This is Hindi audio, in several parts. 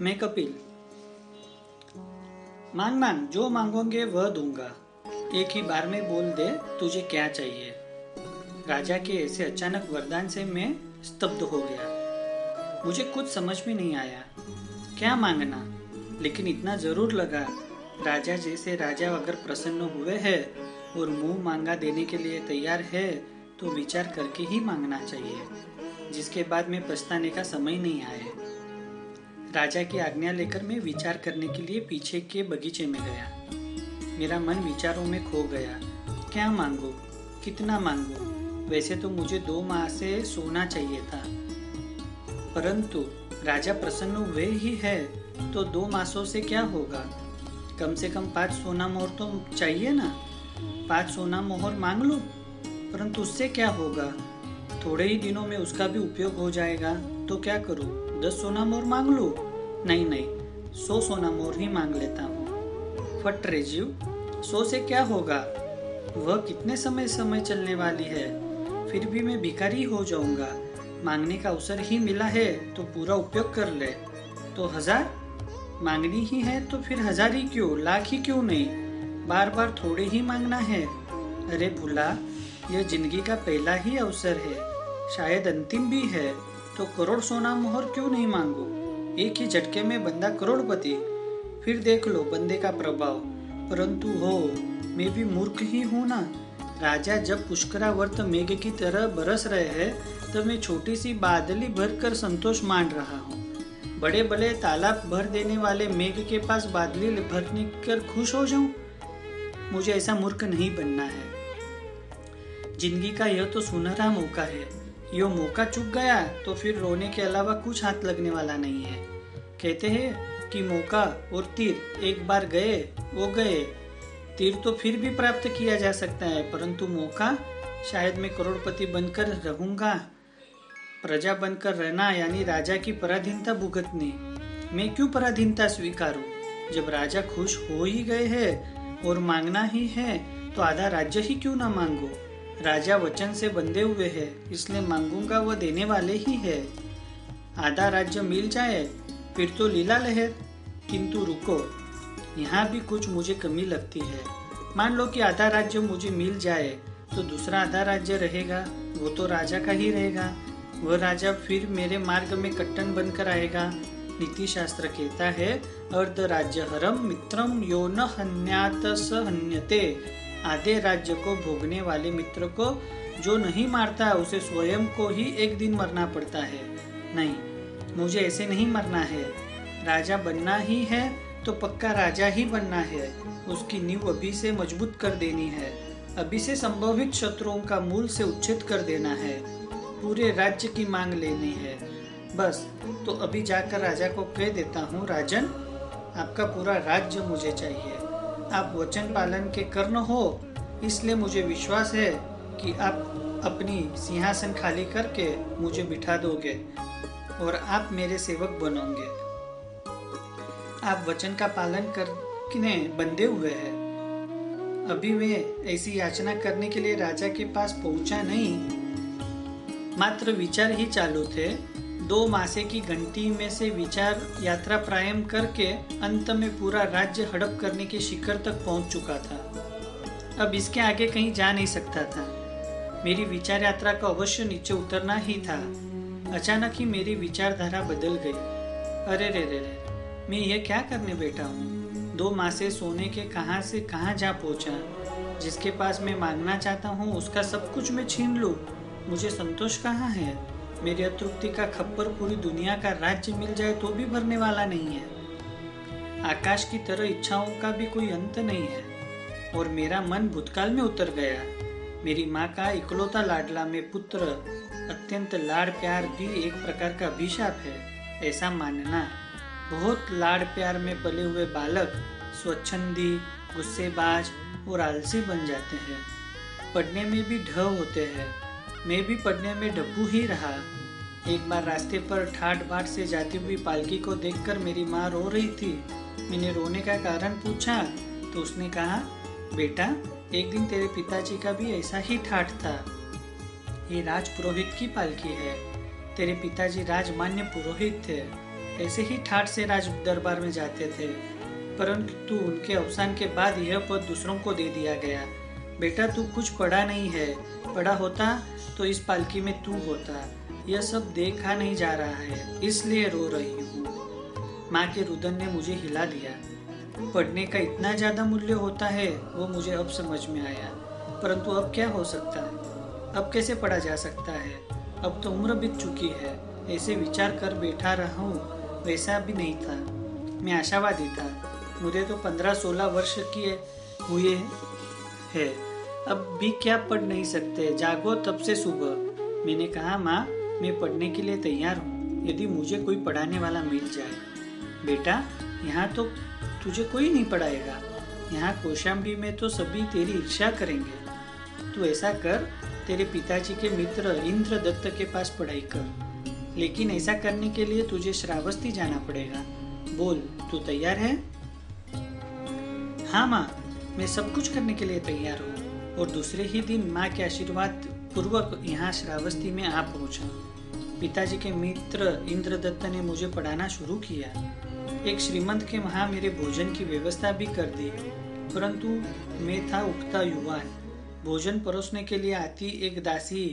मैं कपिल। मांग मांग जो मांगोगे वह दूँगा। एक ही बार में बोल दे, तुझे क्या चाहिए? राजा के ऐसे अचानक वरदान से मैं स्तब्ध हो गया। मुझे कुछ समझ में नहीं आया। क्या मांगना? लेकिन इतना ज़रूर लगा, राजा जैसे राजा अगर प्रसन्न हुए हैं और मुँह मांगा देने के लिए तैयार है तो विचार करके ही मांगना चाहिए, जिसके बाद में पछताने का समय नहीं आए। राजा की आज्ञा लेकर मैं विचार करने के लिए पीछे के बगीचे में गया। मेरा मन विचारों में खो गया। क्या मांगो? कितना मांगो? वैसे तो मुझे दो माह से सोना चाहिए था। परंतु राजा प्रसन्न हुए ही है तो दो मासों से क्या होगा? कम से कम पाँच सोना मोहर तो चाहिए ना? पाँच सोना मोहर मांग लो। परंतु उससे क्या होगा? थोड़े ही दिनों में उसका भी उपयोग हो जाएगा तो क्या करूँ? दस सोना मोर मांग लो नहीं नहीं, सौ सोना मोर ही मांग लेता हूँ। फट रे जीव, सौ से क्या होगा? वह कितने समय समय चलने वाली है? फिर भी मैं भिखारी हो जाऊँगा। मांगने का अवसर ही मिला है तो पूरा उपयोग कर ले। तो हज़ार? मांगनी ही है तो फिर हज़ार ही क्यों? लाख ही क्यों नहीं? बार बार थोड़े ही मांगना है। अरे भूला, यह ज़िंदगी का पहला ही अवसर है। शायद अंतिम भी है। तो करोड़ सोना मोहर क्यों नहीं मांगो? एक ही झटके में बंदा करोड़पति। फिर देख लो बंदे का प्रभाव। परंतु हो, मैं भी मूर्ख ही हूँ ना? राजा जब पुष्करावर्त मेघ की तरह बरस रहे हैं तब मैं छोटी सी बादली भर कर संतोष मान रहा हूँ। बड़े बड़े तालाब भर देने वाले मेघ के पास बादली भरने कर खुश हो जाऊँ? मुझे ऐसा मूर्ख नहीं बनना है। ज़िंदगी का यह तो सुनहरा मौका है। यो मौका चुक गया तो फिर रोने के अलावा कुछ हाथ लगने वाला नहीं है। कहते हैं कि मौका और तीर एक बार गए, वो गए। तीर तो फिर भी प्राप्त किया जा सकता है, परंतु मौका शायद मैं करोड़पति बनकर रहूँगा। प्रजा बनकर रहना यानी राजा की पराधीनता भुगतनी। मैं क्यों पराधीनता स्वीकारूं? जब राजा खुश हो ही गए हैं और मांगना ही है तो आधा राज्य ही क्यों ना मांगो? राजा वचन से बंधे हुए है, इसलिए मांगूँगा वह देने वाले ही है। आधा राज्य मिल जाए, फिर तो लीला लहर, किंतु रुको, यहाँ भी कुछ मुझे कमी लगती है। मान लो कि आधा राज्य मुझे मिल जाए तो दूसरा आधा राज्य रहेगा, वो तो राजा का ही रहेगा। वह राजा फिर मेरे मार्ग में कट्टन बनकर आएगा। नीति शास्त्र कहता है, अर्ध राज्य हरम मित्रम यो न हन्यात हन्यते। आधे राज्य को भोगने वाले मित्र को जो नहीं मारता उसे स्वयं को ही एक दिन मरना पड़ता है। नहीं, मुझे ऐसे नहीं मरना है। राजा बनना ही है तो पक्का राजा ही बनना है। उसकी नींव अभी से मज़बूत कर देनी है। अभी से संभवित शत्रुओं का मूल से उच्छेद कर देना है। पूरे राज्य की मांग लेनी है। बस तो अभी जाकर राजा को कह देता हूँ, राजन, आपका पूरा राज्य मुझे चाहिए। आप वचन पालन के कर्ण हो, इसलिए मुझे विश्वास है कि आप अपनी सिंहासन खाली करके मुझे बिठा दोगे और आप मेरे सेवक बनोगे। आप वचन का पालन करने बंधे हुए हैं। अभी मैं ऐसी याचना करने के लिए राजा के पास पहुँचा नहीं, मात्र विचार ही चालू थे। दो मासे की घंटी में से विचार यात्रा प्रायम करके अंत में पूरा राज्य हड़प करने के शिखर तक पहुँच चुका था। अब इसके आगे कहीं जा नहीं सकता था। मेरी विचार यात्रा का अवश्य नीचे उतरना ही था। अचानक ही मेरी विचारधारा बदल गई। अरे रे रे रे, मैं ये क्या करने बैठा हूँ? दो मासे सोने के कहाँ से कहाँ जा पहुँचा? जिसके पास मैं मांगना चाहता हूँ, उसका सब कुछ मैं छीन लूँ? मुझे संतोष कहाँ है? मेरी अतृप्ति का खप्पर पूरी दुनिया का राज्य मिल जाए तो भी भरने वाला नहीं है। आकाश की तरह इच्छाओं का भी कोई अंत नहीं है। और मेरा मन भूतकाल में उतर गया। मेरी माँ का इकलौता लाडला में पुत्र, अत्यंत लाड़ प्यार भी एक प्रकार का अभिशाप है। ऐसा मानना, बहुत लाड़ प्यार में पले हुए बालक स्वच्छंदी, गुस्सेबाज और आलसी बन जाते हैं। पढ़ने में भी ढ होते हैं। मैं भी पढ़ने में डब्बू ही रहा। एक बार रास्ते पर ठाट बाट से जाती हुई पालकी को देखकर मेरी माँ रो रही थी। मैंने रोने का कारण पूछा तो उसने कहा, बेटा, एक दिन तेरे पिताजी का भी ऐसा ही ठाठ था। ये राज पुरोहित की पालकी है। तेरे पिताजी राजमान्य पुरोहित थे। ऐसे ही ठाट से राज दरबार में जाते थे। परंतु उनके अवसान के बाद यह पद दूसरों को दे दिया गया। बेटा, तू कुछ पढ़ा नहीं है। पढ़ा होता तो इस पालकी में तू होता। यह सब देखा नहीं जा रहा है, इसलिए रो रही हूँ। माँ के रुदन ने मुझे हिला दिया। पढ़ने का इतना ज़्यादा मूल्य होता है, वो मुझे अब समझ में आया। परंतु अब क्या हो सकता? है अब कैसे पढ़ा जा सकता है? अब तो उम्र बीत चुकी है, ऐसे विचार कर बैठा रहा हूँ, वैसा भी नहीं था। मैं आशावादी था। मुझे तो पंद्रह सोलह वर्ष की हुए है। अब भी क्या पढ़ नहीं सकते? जागो तब से सुबह। मैंने कहा, माँ, मैं पढ़ने के लिए तैयार हूँ। यदि मुझे कोई पढ़ाने वाला मिल जाए। बेटा, यहाँ तो तुझे कोई नहीं पढ़ाएगा। यहाँ कोशाम्बी में तो सभी तेरी इच्छा करेंगे। तू ऐसा कर, तेरे पिताजी के मित्र इंद्र दत्त के पास पढ़ाई कर। लेकिन ऐसा करने के लिए तुझे श्रावस्ती जाना पड़ेगा। बोल, तू तैयार है? हाँ माँ, मैं सब कुछ करने के लिए तैयार हूँ। और दूसरे ही दिन माँ के आशीर्वाद पूर्वक यहाँ श्रावस्ती में आ पहुँचा। पिताजी के मित्र इंद्रदत्त ने मुझे पढ़ाना शुरू किया। एक श्रीमंत के वहाँ मेरे भोजन की व्यवस्था भी कर दी, परंतु मैं था उगता युवान। भोजन परोसने के लिए आती एक दासी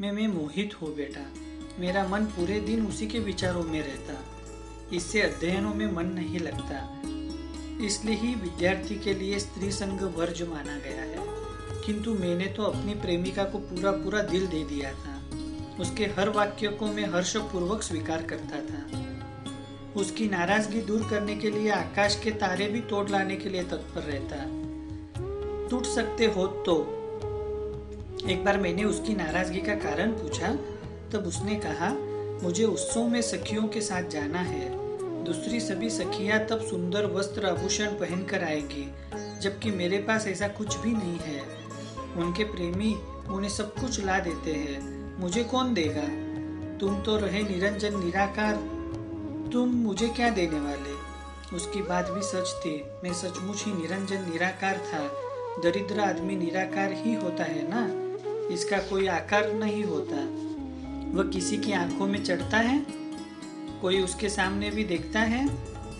में मैं मोहित हो बैठा। मेरा मन पूरे दिन उसी के विचारों में रहता। इससे अध्ययनों में मन नहीं लगता। इसलिए ही विद्यार्थी के लिए स्त्री संग वर्ज माना गया है। किंतु मैंने तो अपनी प्रेमिका को पूरा पूरा दिल दे दिया था। उसके हर वाक्य को मैं हर्ष पूर्वक स्वीकार करता था। उसकी नाराज़गी दूर करने के लिए आकाश के तारे भी तोड़ लाने के लिए तत्पर रहता। टूट सकते हो तो। एक बार मैंने उसकी नाराज़गी का कारण पूछा, तब उसने कहा, मुझे उत्सव में सखियों के साथ जाना है। दूसरी सभी सखियाँ तब सुंदर वस्त्र आभूषण पहनकर आएगी, जबकि मेरे पास ऐसा कुछ भी नहीं है। उनके प्रेमी उन्हें सब कुछ ला देते हैं। मुझे कौन देगा? तुम तो रहे निरंजन, निराकार। तुम मुझे क्या देने वाले? उसकी बात भी सच थी। मैं सचमुच ही निरंजन, निराकार था। दरिद्र आदमी निराकार ही होता है ना? इसका कोई आकार नहीं होता। वह किसी की आँखों में चढ़ता है? कोई उसके सामने भी देखता है?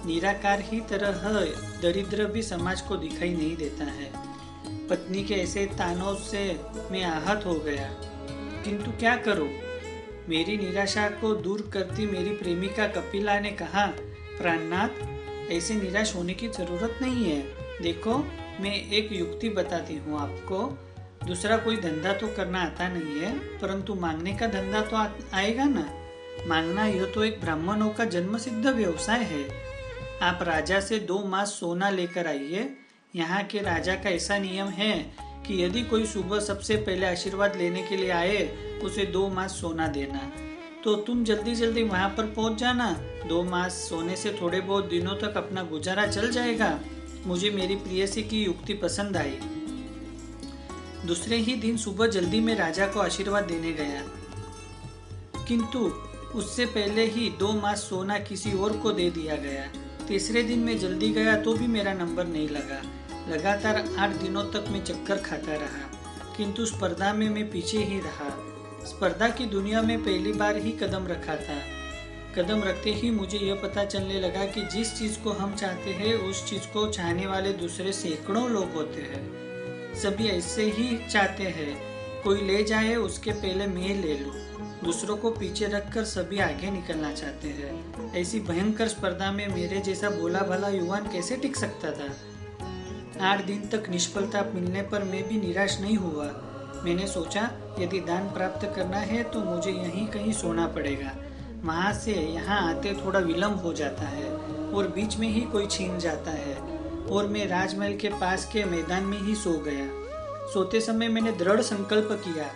निराकार ही तरह दरिद्र भी समाज को दिखाई नहीं देता है। पत्नी के ऐसे तानों से मैं आहत हो गया। किंतु क्या करूँ? मेरी निराशा को दूर करती मेरी प्रेमिका कपिला ने कहा प्राणनाथ ऐसे निराश होने की ज़रूरत नहीं है। देखो मैं एक युक्ति बताती हूँ आपको। दूसरा कोई धंधा तो करना आता नहीं है परंतु मांगने का धंधा तो आ, आएगा ना। मांगना यह तो एक ब्राह्मणों का जन्म सिद्ध व्यवसाय है। आप राजा से दो मास सोना लेकर आइए यहाँ के राजा का ऐसा नियम है कि यदि कोई सुबह सबसे पहले आशीर्वाद लेने के लिए आए, उसे दो मास सोना देना। तो तुम जल्दी जल्दी वहाँ पर पहुँच जाना। दो मास सोने से थोड़े बहुत दिनों तक अपना गुजारा चल जाएगा। मुझे मेरी प्रियसी की युक्ति पसंद आई। दूसरे ही दिन सुबह जल्दी में राजा को आशीर्वाद देने गया। किंतु उससे पहले ही दो मास सोना किसी और को दे दिया गया। तीसरे दिन में जल्दी गया तो भी मेरा नंबर नहीं लगा। लगातार आठ दिनों तक मैं चक्कर खाता रहा, किंतु स्पर्धा में मैं पीछे ही रहा। स्पर्धा की दुनिया में पहली बार ही कदम रखा था। कदम रखते ही मुझे यह पता चलने लगा कि जिस चीज़ को हम चाहते हैं, उस चीज़ को चाहने वाले दूसरे सैकड़ों लोग होते हैं। सभी ऐसे ही चाहते हैं, कोई ले जाए, उसके पहले मैं ले लूँ। दूसरों को पीछे रखकर सभी आगे निकलना चाहते हैं। ऐसी भयंकर स्पर्धा में मेरे जैसा बोला भला युवान कैसे टिक सकता था? आठ दिन तक निष्फलता मिलने पर मैं भी निराश नहीं हुआ। मैंने सोचा, यदि दान प्राप्त करना है तो मुझे यहीं कहीं सोना पड़ेगा। वहाँ से यहाँ आते थोड़ा विलम्ब हो जाता है और बीच में ही कोई छीन जाता है और मैं राजमहल के पास के मैदान में ही सो गया। सोते समय मैंने दृढ़ संकल्प किया,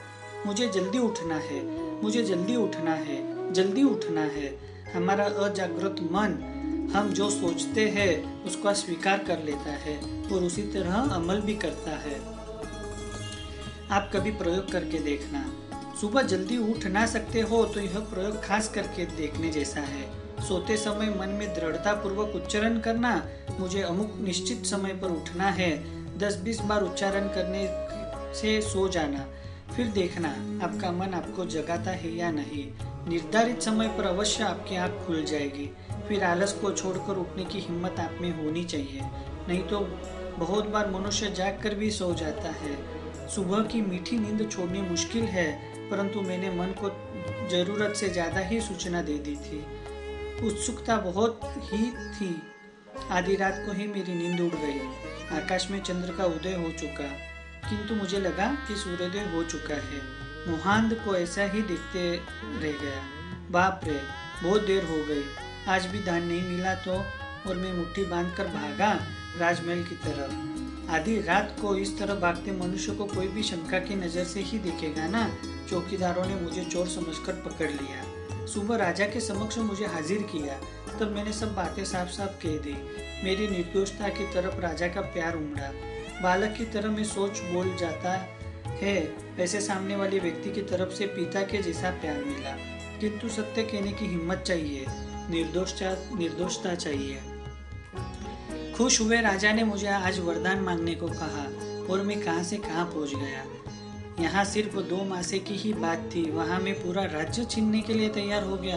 मुझे जल्दी उठना है, मुझे जल्दी उठना है, जल्दी उठना है। हमारा अजागृत मन हम जो सोचते हैं, उसका स्वीकार कर लेता है और उसी तरह अमल भी करता है। आप कभी प्रयोग करके देखना। सुबह जल्दी उठ ना सकते हो तो यह प्रयोग खास करके देखने जैसा है। सोते समय मन में दृढ़ता पूर्वक उच्चारण करना मुझे अमुक निश्चित समय पर उठना है। दस बीस बार उच्चारण करने से सो जाना। फिर देखना, आपका मन आपको जगाता है या नहीं। निर्धारित समय पर अवश्य आपकी आँख खुल जाएगी। फिर आलस को छोड़कर उठने की हिम्मत आप में होनी चाहिए। नहीं तो बहुत बार मनुष्य जाग कर भी सो जाता है। सुबह की मीठी नींद छोड़नी मुश्किल है, परंतु मैंने मन को ज़रूरत से ज़्यादा ही सूचना दे दी थी। उत्सुकता बहुत ही थी। आधी रात को ही मेरी नींद उड़ गई। आकाश में चंद्र का उदय हो चुका। किंतु मुझे लगा कि सूर्योदय हो चुका है। मुहांद को ऐसा ही देखते रह गया। बाप रे, बहुत देर हो गई। आज भी धान नहीं मिला तो और मैं मुट्ठी बांधकर भागा राजमहल की तरफ़। आधी रात को इस तरह भागते मनुष्य को कोई भी शंका की नज़र से ही देखेगा ना? चौकीदारों ने मुझे चोर समझकर पकड़ लिया। सुबह राजा के समक्ष मुझे हाजिर किया। तब मैंने सब बातें साफ़ साफ़ कह दी। मेरी निर्दोषता की तरफ़ राजा का प्यार उमड़ा। बालक की तरह मैं सोच बोल जाता है ऐसे सामने वाले व्यक्ति की तरफ़ से पिता के जैसा प्यार मिला। किंतु सत्य कहने की हिम्मत चाहिए। निर्दोषता निर्दोषता चाहिए। खुश हुए राजा ने मुझे आज वरदान मांगने को कहा और मैं कहाँ से कहाँ पहुँच गया। यहाँ सिर्फ़ दो मासे की ही बात थी, वहाँ मैं पूरा राज्य छीनने के लिए तैयार हो गया।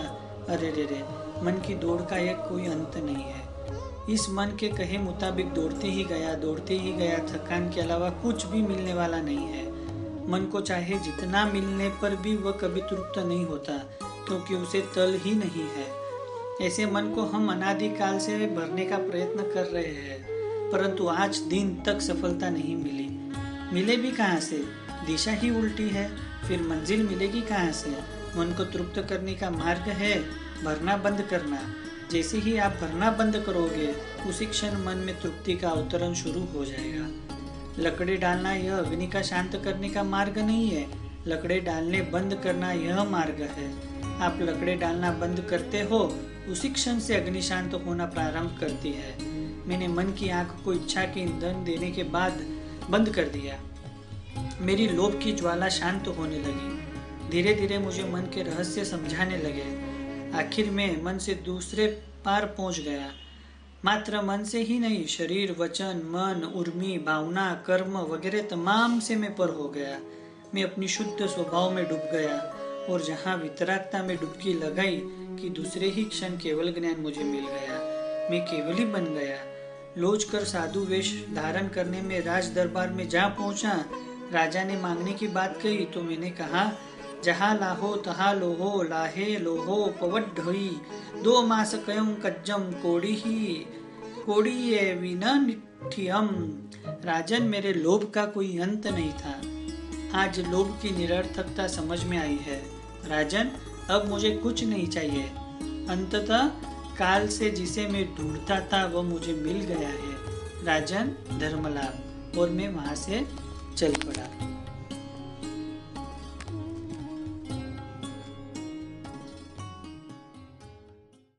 अरे रे रे, मन की दौड़ का एक कोई अंत नहीं है। इस मन के कहे मुताबिक दौड़ते ही गया, दौड़ते ही गया, थकान के अलावा कुछ भी मिलने वाला नहीं है। मन को चाहे जितना मिलने पर भी वह कभी तृप्त नहीं होता, क्योंकि उसे तल ही नहीं है। ऐसे मन को हम अनादिकाल से भरने का प्रयत्न कर रहे हैं, परंतु आज दिन तक सफलता नहीं मिली। मिले भी कहाँ से? दिशा ही उल्टी है, फिर मंजिल मिलेगी कहाँ से? मन को तृप्त करने का मार्ग है भरना बंद करना। जैसे ही आप भरना बंद करोगे, उसी क्षण मन में तृप्ति का अवतरण शुरू हो जाएगा। लकड़ी डालना यह अग्नि का शांत करने का मार्ग नहीं है। लकड़े डालने बंद करना यह मार्ग है। आप लकड़े डालना बंद करते हो उसी क्षण से अग्नि शांत होना प्रारंभ करती है। मैंने मन की आँख को इच्छा के ईंधन देने के बाद बंद कर दिया। मेरी लोभ की ज्वाला शांत तो होने लगी। धीरे धीरे मुझे मन के रहस्य समझाने लगे। आखिर में मन से दूसरे पार पहुँच गया। मात्र मन से ही नहीं, शरीर, वचन, मन, उर्मी, भावना, कर्म वगैरह तमाम से मैं पर हो गया। मैं अपनी शुद्ध स्वभाव में डूब गया। और जहाँ वितरागता में डुबकी लगाई कि दूसरे ही क्षण केवल ज्ञान मुझे मिल गया, मैं केवल ही बन गया। लोच कर साधु वेश धारण करने में, राज दरबार में जा पहुँचा, राजा ने मांगने की बात कही तो मैंने कहा, जहा लाहो, तहा लोहो, लाहे लोहो, पवट ढोई, दो मास कयम कज्जम, कोड़ी ही, कोड़ी विना निठियम राजन मेरे लोभ का कोई अंत नहीं था। आज लोभ की निरर्थकता समझ में आई है। राजन, अब मुझे कुछ नहीं चाहिए। अंततः काल से जिसे मैं ढूंढता था, वह मुझे मिल गया है। राजन, धर्मलाभ। और मैं वहाँ से चल पड़ा।